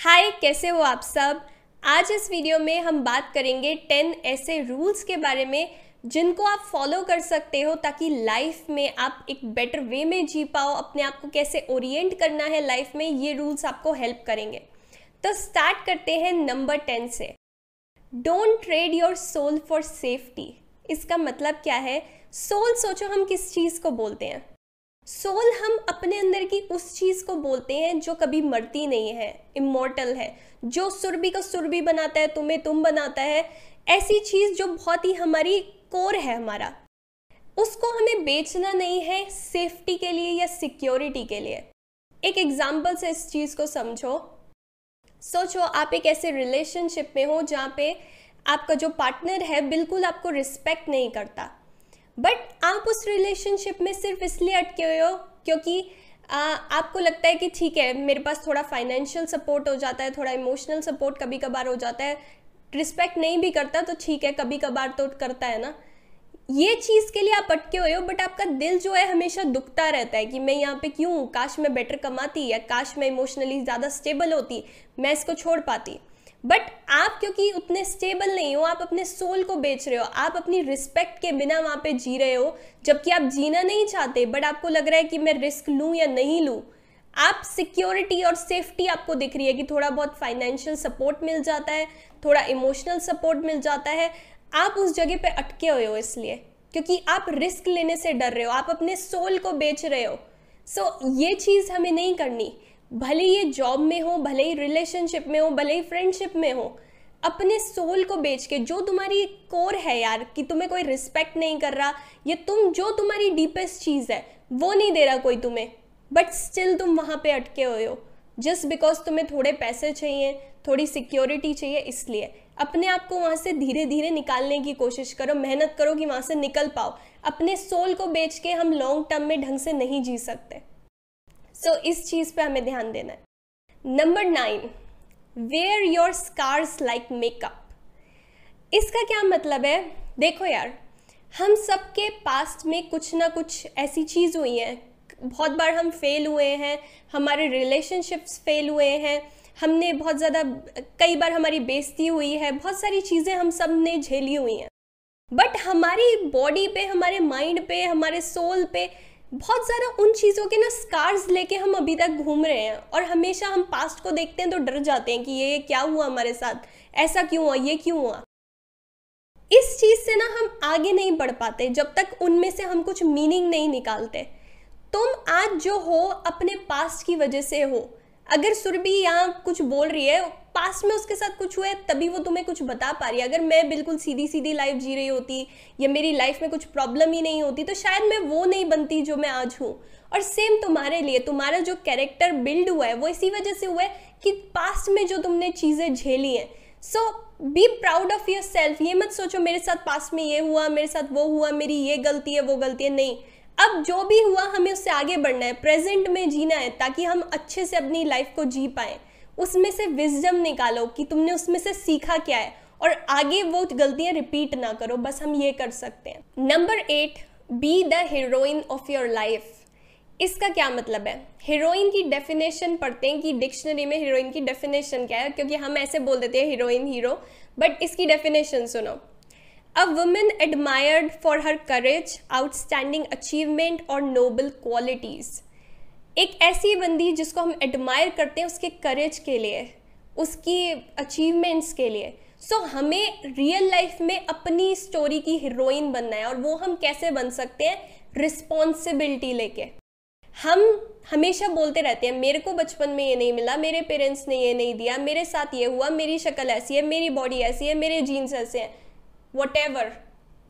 हाय, कैसे हो आप सब? आज इस वीडियो में हम बात करेंगे टेन ऐसे रूल्स के बारे में जिनको आप फॉलो कर सकते हो ताकि लाइफ में आप एक बेटर वे में जी पाओ, अपने आप को कैसे ओरिएंट करना है लाइफ में, ये रूल्स आपको हेल्प करेंगे। तो स्टार्ट करते हैं नंबर टेन से। Don't trade your soul for safety. इसका मतलब क्या है? सोल सोचो हम किस चीज़ को बोलते हैं। सोल हम अपने अंदर की उस चीज़ को बोलते हैं जो कभी मरती नहीं है इमोर्टल है। जो सुरभि को सुरभि बनाता है, तुम्हें तुम बनाता है, ऐसी चीज़ जो बहुत ही हमारी कोर है हमारा। उसको हमें बेचना नहीं है सेफ्टी के लिए या सिक्योरिटी के लिए। एक एग्ज़ाम्पल से इस चीज़ को समझो। सोचो, आप एक ऐसे रिलेशनशिप में हो जहाँ पे आपका जो पार्टनर है बिल्कुल आपको रिस्पेक्ट नहीं करता। बट आप उस रिलेशनशिप में सिर्फ़ इसलिए अटके हुए हो क्योंकि आ, आपको लगता है कि ठीक है मेरे पास थोड़ा फाइनेंशियल सपोर्ट हो जाता है थोड़ा इमोशनल सपोर्ट कभी कभार हो जाता है। रिस्पेक्ट नहीं भी करता तो ठीक है कभी कभार तो करता है ना। ये चीज़ के लिए आप अटके हुए हो बट आपका दिल जो है हमेशा दुखता रहता है कि मैं यहाँ पे क्यों काश मैं बेटर कमाती या काश मैं इमोशनली ज़्यादा स्टेबल होती मैं इसको छोड़ पाती। बट आप क्योंकि उतने स्टेबल नहीं हो आप अपने सोल को बेच रहे हो आप अपनी रिस्पेक्ट के बिना वहाँ पे जी रहे हो जबकि आप जीना नहीं चाहते बट आपको लग रहा है कि मैं रिस्क लूँ या नहीं लूँ आप सिक्योरिटी और सेफ्टी आपको दिख रही है कि थोड़ा बहुत फाइनेंशियल सपोर्ट मिल जाता है थोड़ा इमोशनल सपोर्ट मिल जाता है आप उस जगह पे अटके हुए हो इसलिए क्योंकि आप रिस्क लेने से डर रहे हो आप अपने सोल को बेच रहे हो। सो so, ये चीज़ हमें नहीं करनी। भले ही ये जॉब में हो, भले ही रिलेशनशिप में हो, भले ही फ्रेंडशिप में हो, अपने सोल को बेच के, जो तुम्हारी कोर है यार, कि तुम्हें कोई रिस्पेक्ट नहीं कर रहा, ये तुम, जो तुम्हारी डीपेस्ट चीज़ है, वो नहीं दे रहा कोई तुम्हें बट स्टिल तुम वहाँ पे अटके हुए हो जस्ट बिकॉज़ तुम्हें थोड़े पैसे चाहिए, थोड़ी सिक्योरिटी चाहिए, इसलिए अपने आप को वहाँ से धीरे धीरे निकालने की कोशिश करो, मेहनत करो कि वहाँ से निकल पाओ, अपने सोल को बेच के हम लॉन्ग टर्म में ढंग से नहीं जी सकते। सो इस चीज़ पे हमें ध्यान देना है। Number nine wear your scars like makeup इसका क्या मतलब है? देखो यार, हम सबके पास्ट में कुछ ना कुछ ऐसी चीज़ हुई है। बहुत बार हम फेल हुए हैं, हमारे रिलेशनशिप्स फेल हुए हैं, हमने बहुत ज़्यादा, कई बार हमारी बेइज्जती हुई है, बहुत सारी चीज़ें हम सबने झेली हुई हैं। बट हमारी बॉडी पे, हमारे माइंड पे, हमारे सोल पे बहुत ज़्यादा उन चीज़ों के ना स्कार्स लेके हम अभी तक घूम रहे हैं और हमेशा हम पास्ट को देखते हैं तो डर जाते हैं कि ये क्या हुआ हमारे साथ? ऐसा क्यों हुआ? ये क्यों हुआ? इस चीज़ से ना हम आगे नहीं बढ़ पाते जब तक उनमें से हम कुछ मीनिंग नहीं निकालते। तुम आज जो हो, अपने पास्ट की वजह से हो। अगर सुरभि यहाँ कुछ बोल रही है पास्ट में उसके साथ कुछ हुआ है, तभी वो तुम्हें कुछ बता पा रही है। अगर मैं बिल्कुल सीधी सीधी लाइफ जी रही होती या मेरी लाइफ में कुछ प्रॉब्लम ही नहीं होती तो शायद मैं वो नहीं बनती जो मैं आज हूँ। और सेम तुम्हारे लिए, तुम्हारा जो कैरेक्टर बिल्ड हुआ है, वो इसी वजह से हुआ है कि पास्ट में जो तुमने चीज़ें झेली हैं। So be proud of yourself ये मत सोचो, मेरे साथ पास्ट में ये हुआ, मेरे साथ वो हुआ, मेरी ये गलती है, वो गलती है। नहीं। अब जो भी हुआ, हमें उससे आगे बढ़ना है। प्रेजेंट में जीना है, ताकि हम अच्छे से अपनी लाइफ को जी पाएँ। उसमें से विजडम निकालो कि तुमने उसमें से सीखा क्या है और आगे वो गलतियाँ रिपीट ना करो, बस हम ये कर सकते हैं। Number eight be the heroine of your life इसका क्या मतलब है? हीरोइन की डेफिनेशन पढ़ते हैं कि डिक्शनरी में हीरोइन की डेफिनेशन क्या है, क्योंकि हम ऐसे बोल देते हैं हीरोइन हीरो बट इसकी डेफिनेशन सुनो। A woman admired for her courage outstanding achievement और नोबल क्वालिटीज़ एक ऐसी बंदी जिसको हम एडमायर करते हैं उसके करेज के लिए उसकी अचीवमेंट्स के लिए। सो so, हमें रियल लाइफ में अपनी स्टोरी की हीरोइन बनना है और वो हम कैसे बन सकते हैं? रिस्पॉन्सिबिलिटी लेके। हम हमेशा बोलते रहते हैं मेरे को बचपन में ये नहीं मिला मेरे पेरेंट्स ने ये नहीं दिया मेरे साथ ये हुआ मेरी शक्ल ऐसी है मेरी बॉडी ऐसी है मेरे जीन्स ऐसे हैं। वट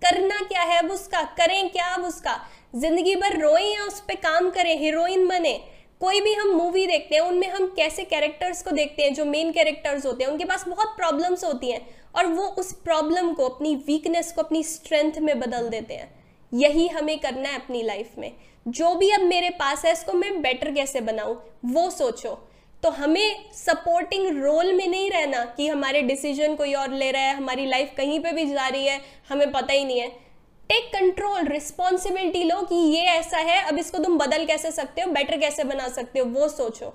करना क्या है अब उसका? करें क्या अब उसका? ज़िंदगी भर रोए या उस पर काम करें हीरोइन बने, कोई भी हम मूवी देखते हैं, उनमें हम कैसे कैरेक्टर्स को देखते हैं, जो मेन कैरेक्टर्स होते हैं, उनके पास बहुत प्रॉब्लम्स होती हैं और वो उस प्रॉब्लम को, अपनी वीकनेस को, अपनी स्ट्रेंथ में बदल देते हैं। यही हमें करना है अपनी लाइफ में। जो भी अब मेरे पास है, इसको मैं बेटर कैसे बनाऊँ, वो सोचो। तो हमें सपोर्टिंग रोल में नहीं रहना कि हमारे डिसीज़न कोई और ले रहा है, हमारी लाइफ कहीं पे भी जा रही है, हमें पता ही नहीं है। टेक कंट्रोल रिस्पॉन्सिबिलिटी लो कि ये ऐसा है, अब इसको तुम बदल कैसे सकते हो बेटर कैसे बना सकते हो, वो सोचो।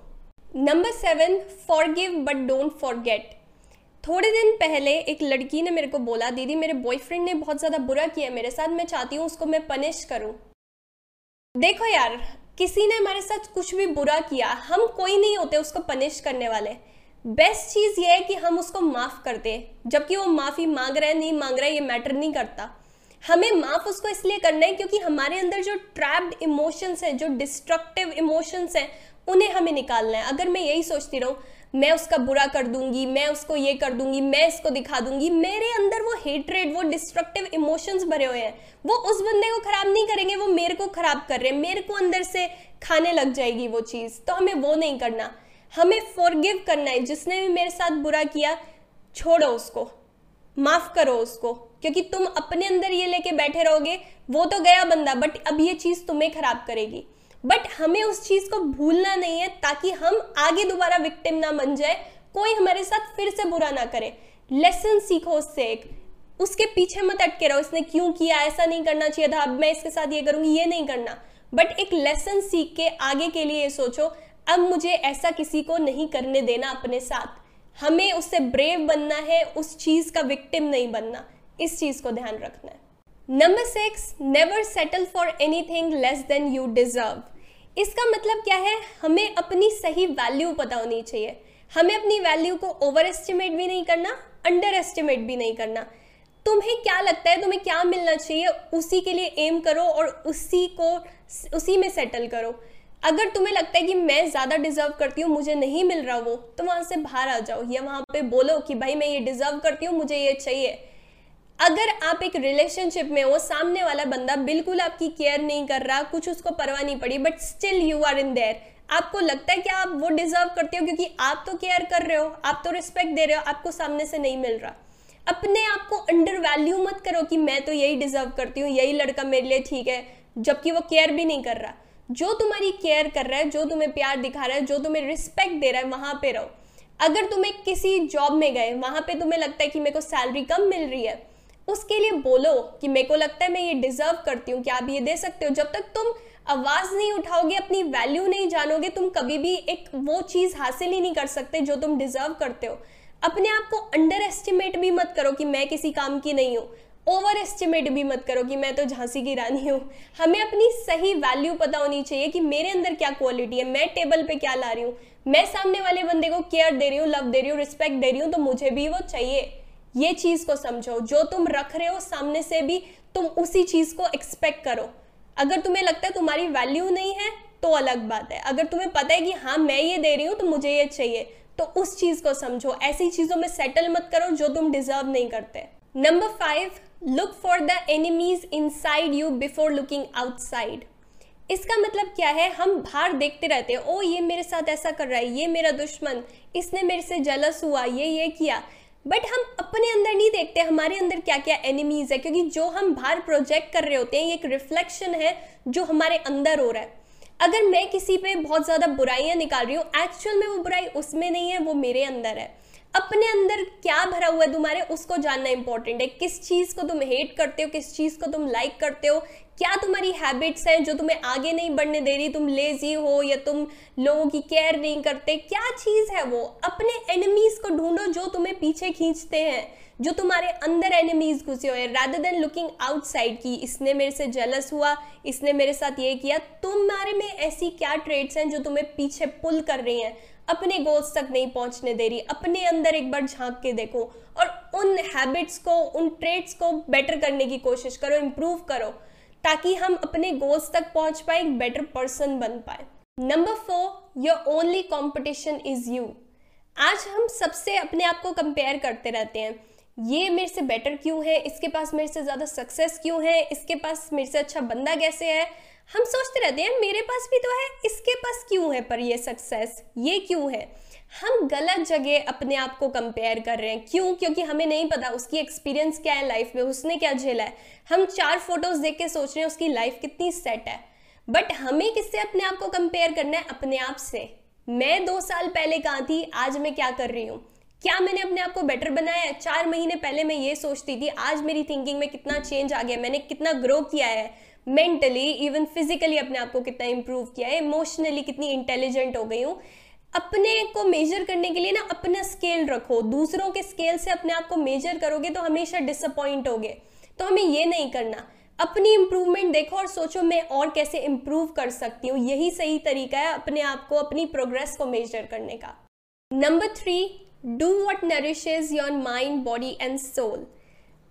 Number seven forgive but don't forget थोड़े दिन पहले एक लड़की ने मेरे को बोला, दीदी, मेरे बॉयफ्रेंड ने बहुत ज़्यादा बुरा किया मेरे साथ मैं चाहती हूँ उसको मैं पनिश करूँ। देखो यार, किसी ने हमारे साथ कुछ भी बुरा किया, हम कोई नहीं होते उसको पनिश करने वाले। बेस्ट चीज़ ये है कि हम उसको माफ़ कर दें, जबकि वो माफ़ी मांग रहा नहीं मांग रहा ये मैटर नहीं करता। हमें माफ़ उसको इसलिए करना है क्योंकि हमारे अंदर जो ट्रैप्ड इमोशंस हैं, जो डिस्ट्रक्टिव इमोशंस हैं, उन्हें हमें निकालना है। अगर मैं यही सोचती रहूँ, मैं उसका बुरा कर दूँगी, मैं उसको ये कर दूँगी, मैं इसको दिखा दूँगी, मेरे अंदर वो हेटरेड वो डिस्ट्रक्टिव इमोशंस भरे हुए हैं। वो उस बंदे को खराब नहीं करेंगे, वो मेरे को खराब कर रहे हैं। मेरे को अंदर से खाने लग जाएगी वो चीज़। तो हमें वो नहीं करना। हमें फॉरगिव करना है। जिसने भी मेरे साथ बुरा किया, छोड़ो उसको। माफ़ करो उसको। क्योंकि तुम अपने अंदर ये लेके बैठे रहोगे, वो तो गया बंदा बट अब ये चीज़ तुम्हें खराब करेगी। बट हमें उस चीज़ को भूलना नहीं है ताकि हम आगे दोबारा विक्टिम ना बन जाए, कोई हमारे साथ फिर से बुरा ना करे। लेसन सीखो उससे एक। उसके पीछे मत अटके रहो, इसने क्यों किया, ऐसा नहीं करना चाहिए था, अब मैं इसके साथ ये करूँगी, ये नहीं करना। बट एक लेसन सीख के आगे के लिए ये सोचो, अब मुझे ऐसा किसी को नहीं करने देना अपने साथ। हमें उससे ब्रेव बनना है, उस चीज़ का विक्टिम नहीं बनना। इस चीज़ को ध्यान रखना है। Number six never settle for anything less than you deserve इसका मतलब क्या है? हमें अपनी सही वैल्यू पता होनी चाहिए। हमें अपनी वैल्यू को ओवर एस्टिमेट भी नहीं करना अंडर एस्टिमेट भी नहीं करना। तुम्हें क्या लगता है? तुम्हें क्या मिलना चाहिए? उसी के लिए एम करो और उसी को, उसी में सेटल करो। अगर तुम्हें लगता है कि मैं ज़्यादा डिजर्व करती हूँ, मुझे नहीं मिल रहा वो तो वहाँ से बाहर आ जाओ। या वहाँ पे बोलो कि, भाई, मैं ये डिजर्व करती हूँ, मुझे ये चाहिए। अगर आप एक रिलेशनशिप में हो, सामने वाला बंदा बिल्कुल आपकी केयर नहीं कर रहा, कुछ उसको परवाह नहीं पड़ी but still you are in there आपको लगता है कि आप वो डिजर्व करते हो क्योंकि आप तो केयर कर रहे हो, आप तो रिस्पेक्ट दे रहे हो, आपको सामने से नहीं मिल रहा। अपने आप को अंडर वैल्यू मत करो कि मैं तो यही डिजर्व करती हूँ, यही लड़का मेरे लिए ठीक है, जबकि वो केयर भी नहीं कर रहा। जो तुम्हारी केयर कर रहा है, जो तुम्हें प्यार दिखा रहा है, जो तुम्हें रिस्पेक्ट दे रहा है, वहाँ पे रहो। अगर तुम्हें किसी जॉब में गए, वहाँ पे तुम्हें लगता है कि मेरे को सैलरी कम मिल रही है उसके लिए बोलो कि मेरे को लगता है मैं ये डिजर्व करती हूँ क्या आप ये दे सकते हो। जब तक तुम आवाज़ नहीं उठाओगे, अपनी वैल्यू नहीं जानोगे, तुम कभी भी एक वो चीज़ हासिल ही नहीं कर सकते जो तुम डिजर्व करते हो। अपने आप को अंडर एस्टिमेट भी मत करो कि मैं किसी काम की नहीं हूँ। ओवर एस्टिमेट भी मत करो कि मैं तो झांसी की रानी हूँ। हमें अपनी सही वैल्यू पता होनी चाहिए कि मेरे अंदर क्या क्वालिटी है, मैं टेबल पे क्या ला रही हूँ। मैं सामने वाले बंदे को केयर दे रही हूँ लव दे रही हूँ रिस्पेक्ट दे रही हूँ तो मुझे भी वो चाहिए। ये चीज़ को समझो। जो तुम रख रहे हो सामने से भी, तुम उसी चीज़ को एक्सपेक्ट करो। अगर तुम्हें लगता है तुम्हारी वैल्यू नहीं है तो अलग बात है। अगर तुम्हें पता है कि हाँ मैं ये दे रही हूँ तो मुझे ये चाहिए। तो उस चीज़ को समझो। ऐसी चीज़ों में सेटल मत करो जो तुम डिजर्व नहीं करते। Number five look for the enemies inside you before looking outside इसका मतलब क्या है? हम बाहर देखते रहते हैं। ओ, ये मेरे साथ ऐसा कर रहा है, ये मेरा दुश्मन, इसने मेरे से जलस हुआ, ये ये किया। बट हम अपने अंदर नहीं देखते, हमारे अंदर क्या क्या एनिमीज है, क्योंकि जो हम बाहर प्रोजेक्ट कर रहे होते हैं, ये एक रिफ्लेक्शन है जो हमारे अंदर हो रहा है। अगर मैं किसी पे बहुत ज़्यादा बुराइयाँ निकाल रही हूँ एक्चुअल में वो बुराई उसमें नहीं है, वो मेरे अंदर है। अपने अंदर क्या भरा हुआ है तुम्हारे, उसको जानना इंपॉर्टेंट है। किस चीज़ को तुम हेट करते हो, किस चीज़ को तुम लाइक करते हो, क्या तुम्हारी हैबिट्स हैं जो तुम्हें आगे नहीं बढ़ने दे रही, तुम लेजी हो या तुम लोगों की केयर नहीं करते, क्या चीज़ है वो? अपने एनिमीज को ढूंढो जो तुम्हें पीछे खींचते हैं। जो तुम्हारे अंदर एनिमीज घुसे हुए रादर देन लुकिंग आउटसाइड की इसने मेरे से जेलस हुआ, इसने मेरे साथ ये किया, तुम्हारे में ऐसी क्या ट्रेड्स हैं जो तुम्हें पीछे पुल कर रही हैं? अपने गोल्स तक नहीं पहुँचने दे रही, अपने अंदर एक बार झाँक के देखो और उन हैबिट्स को, उन ट्रेड्स को बेटर करने की कोशिश करो इम्प्रूव करो, ताकि हम अपने गोल्स तक पहुँच पाए, एक बेटर पर्सन बन पाए। Number four your only competition is you आज हम सबसे अपने आप को कंपेयर करते रहते हैं। ये मेरे से बेटर क्यों है? इसके पास मेरे से ज़्यादा सक्सेस क्यों है? इसके पास मेरे से अच्छा बंदा कैसे है? हम सोचते रहते हैं, मेरे पास भी तो है, इसके पास क्यों है पर ये सक्सेस ये क्यों है? हम गलत जगह अपने आप को कंपेयर कर रहे हैं। क्यों? क्योंकि हमें नहीं पता उसकी एक्सपीरियंस क्या है लाइफ में, उसने क्या झेला है। हम चार फ़ोटोज़ देख के सोच रहे हैं उसकी लाइफ कितनी सेट है। बट हमें किससे अपने आप को कंपेयर करना है? अपने आप से। मैं दो साल पहले कहाँ थी, आज मैं क्या कर रही हूँ? क्या मैंने अपने आप को बेटर बनाया है? चार महीने पहले मैं ये सोचती थी, आज मेरी थिंकिंग में कितना चेंज आ गया मैंने कितना ग्रो किया है मेंटली इवन फिजिकली अपने आप को कितना इम्प्रूव किया है इमोशनली कितनी इंटेलिजेंट हो गई हूँ। अपने को मेजर करने के लिए ना अपना स्केल रखो। दूसरों के स्केल से अपने आप को मेजर करोगे तो हमेशा डिसअपॉइंट होगे। तो हमें ये नहीं करना। अपनी इम्प्रूवमेंट देखो और सोचो मैं और कैसे इंप्रूव कर सकती हूँ। यही सही तरीका है अपने आप को, अपनी प्रोग्रेस को मेजर करने का। Number three do what nourishes your mind body and soul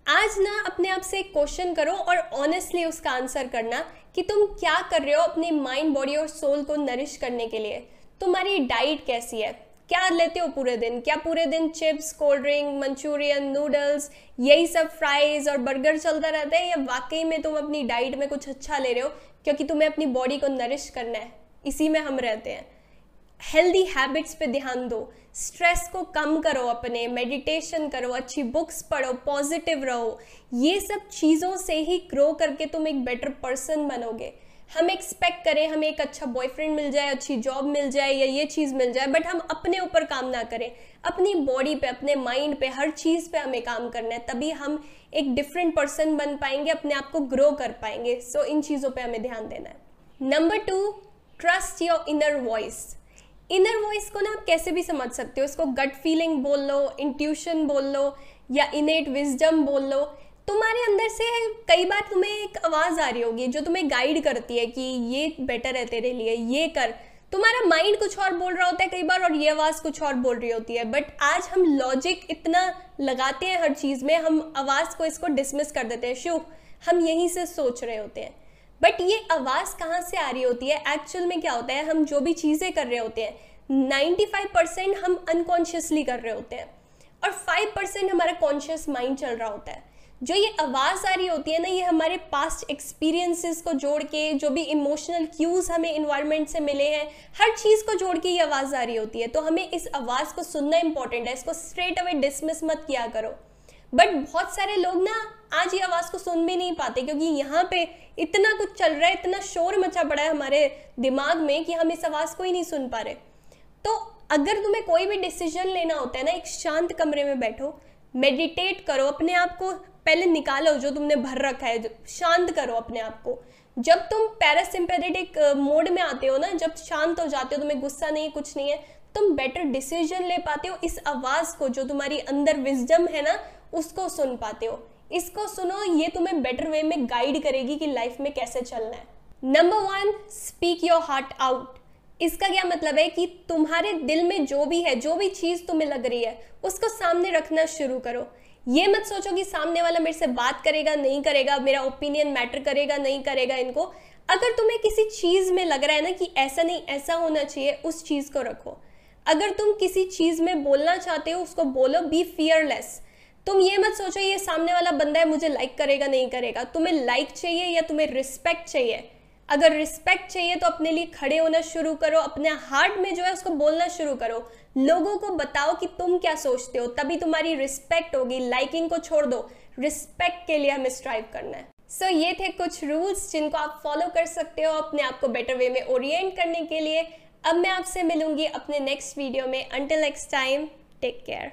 आज ना अपने आप से क्वेश्चन करो और ऑनेस्टली उसका आंसर करना कि तुम क्या कर रहे हो अपने माइंड बॉडी और सोल को नरिश करने के लिए। तुम्हारी डाइट कैसी है? क्या लेते हो पूरे दिन? क्या पूरे दिन chips cold drink manchurian noodles यही सब फ्राइज और बर्गर चलता रहता है या वाकई में तुम अपनी डाइट में कुछ अच्छा ले रहे हो क्योंकि तुम्हें अपनी बॉडी को नरिश करना है? इसी में हम रहते हैं। हेल्दी हैबिट्स पे ध्यान दो। स्ट्रेस को कम करो अपने मेडिटेशन करो अच्छी बुक्स पढ़ो पॉजिटिव रहो। ये सब चीज़ों से ही ग्रो करके तुम एक बेटर पर्सन बनोगे। हम एक्सपेक्ट करें हमें एक अच्छा बॉयफ्रेंड मिल जाए अच्छी जॉब मिल जाए या ये चीज़ मिल जाए बट हम अपने ऊपर काम ना करें। अपनी बॉडी पे अपने माइंड पे हर चीज़ पे हमें काम करना है तभी हम एक डिफरेंट पर्सन बन पाएँगे अपने आप को ग्रो कर पाएँगे। सो so, इन चीज़ों पे हमें ध्यान देना है। Number two trust your inner voice inner voice को ना आप कैसे भी समझ सकते हो इसको गट फीलिंग बोल लो इंट्यूशन बोल लो, या इनेट विजडम बोल लो, तुम्हारे अंदर से कई बार तुम्हें एक आवाज़ आ रही होगी जो तुम्हें गाइड करती है कि ये बेटर है तेरे लिए, ये कर। तुम्हारा माइंड कुछ और बोल रहा होता है कई बार और ये आवाज़ कुछ और बोल रही होती है। बट आज हम लॉजिक इतना लगाते हैं हर चीज़ में, हम आवाज़ को इसको डिसमिस कर देते हैं। शु हम यहीं से सोच रहे होते हैं। बट ये आवाज़ कहाँ से आ रही होती है? एक्चुअल में क्या होता है? हम जो भी चीज़ें कर रहे होते हैं 95 परसेंट हम अनकॉन्शियसली कर रहे होते हैं और 5 परसेंट हमारा कॉन्शियस माइंड चल रहा होता है। जो ये आवाज़ आ रही होती है ना, ये हमारे पास्ट एक्सपीरियंसेस को जोड़ के, जो भी इमोशनल क्यूज़ हमें इन्वायरमेंट से मिले हैं, हर चीज़ को जोड़ के ये आवाज़ आ रही होती है। तो हमें इस आवाज़ को सुनना इंपॉर्टेंट है, इसको स्ट्रेट अवे डिसमिस मत किया करो। बट बहुत सारे लोग ना आज ये आवाज़ को सुन भी नहीं पाते, क्योंकि यहाँ पे इतना कुछ चल रहा है, इतना शोर मचा पड़ा है हमारे दिमाग में कि हम इस आवाज़ को ही नहीं सुन पा रहे। तो अगर तुम्हें कोई भी डिसीज़न लेना होता है ना, एक शांत कमरे में बैठो मेडिटेट करो, अपने आप को पहले निकालो जो तुमने भर रखा है शांत करो अपने आप को। जब तुम पैरासिम्पेथेटिक मोड में आते हो ना, जब शांत हो जाते हो, तुम्हें गुस्सा नहीं, कुछ नहीं है, तुम बेटर डिसीज़न ले पाते हो इस आवाज़ को जो तुम्हारी अंदर विजडम है ना उसको सुन पाते हो। इसको सुनो, ये तुम्हें बेटर वे में गाइड करेगी कि लाइफ में कैसे चलना है। Number one speak your heart out इसका क्या मतलब है कि तुम्हारे दिल में जो भी है, जो भी चीज़ तुम्हें लग रही है, उसको सामने रखना शुरू करो। ये मत सोचो कि सामने वाला मेरे से बात करेगा, नहीं करेगा, मेरा ओपिनियन मैटर करेगा, नहीं करेगा इनको। अगर तुम्हें किसी चीज़ में लग रहा है ना कि ऐसा नहीं, ऐसा होना चाहिए, उस चीज़ को रखो। अगर तुम किसी चीज़ में बोलना चाहते हो, उसको बोलो बी फियरलेस तुम ये मत सोचो ये सामने वाला बंदा है मुझे लाइक करेगा नहीं करेगा। तुम्हें लाइक चाहिए या तुम्हें रिस्पेक्ट चाहिए? अगर रिस्पेक्ट चाहिए तो अपने लिए खड़े होना शुरू करो अपने हार्ट में जो है उसको बोलना शुरू करो। लोगों को बताओ कि तुम क्या सोचते हो तभी तुम्हारी रिस्पेक्ट होगी। लाइकिंग को छोड़ दो। रिस्पेक्ट के लिए हमें स्ट्राइव करना है। सो so, ये थे कुछ रूल्स जिनको आप फॉलो कर सकते हो अपने आप को बेटर वे में ओरिएंट करने के लिए। अब मैं आपसे मिलूँगी अपने नेक्स्ट वीडियो में। Until next time take care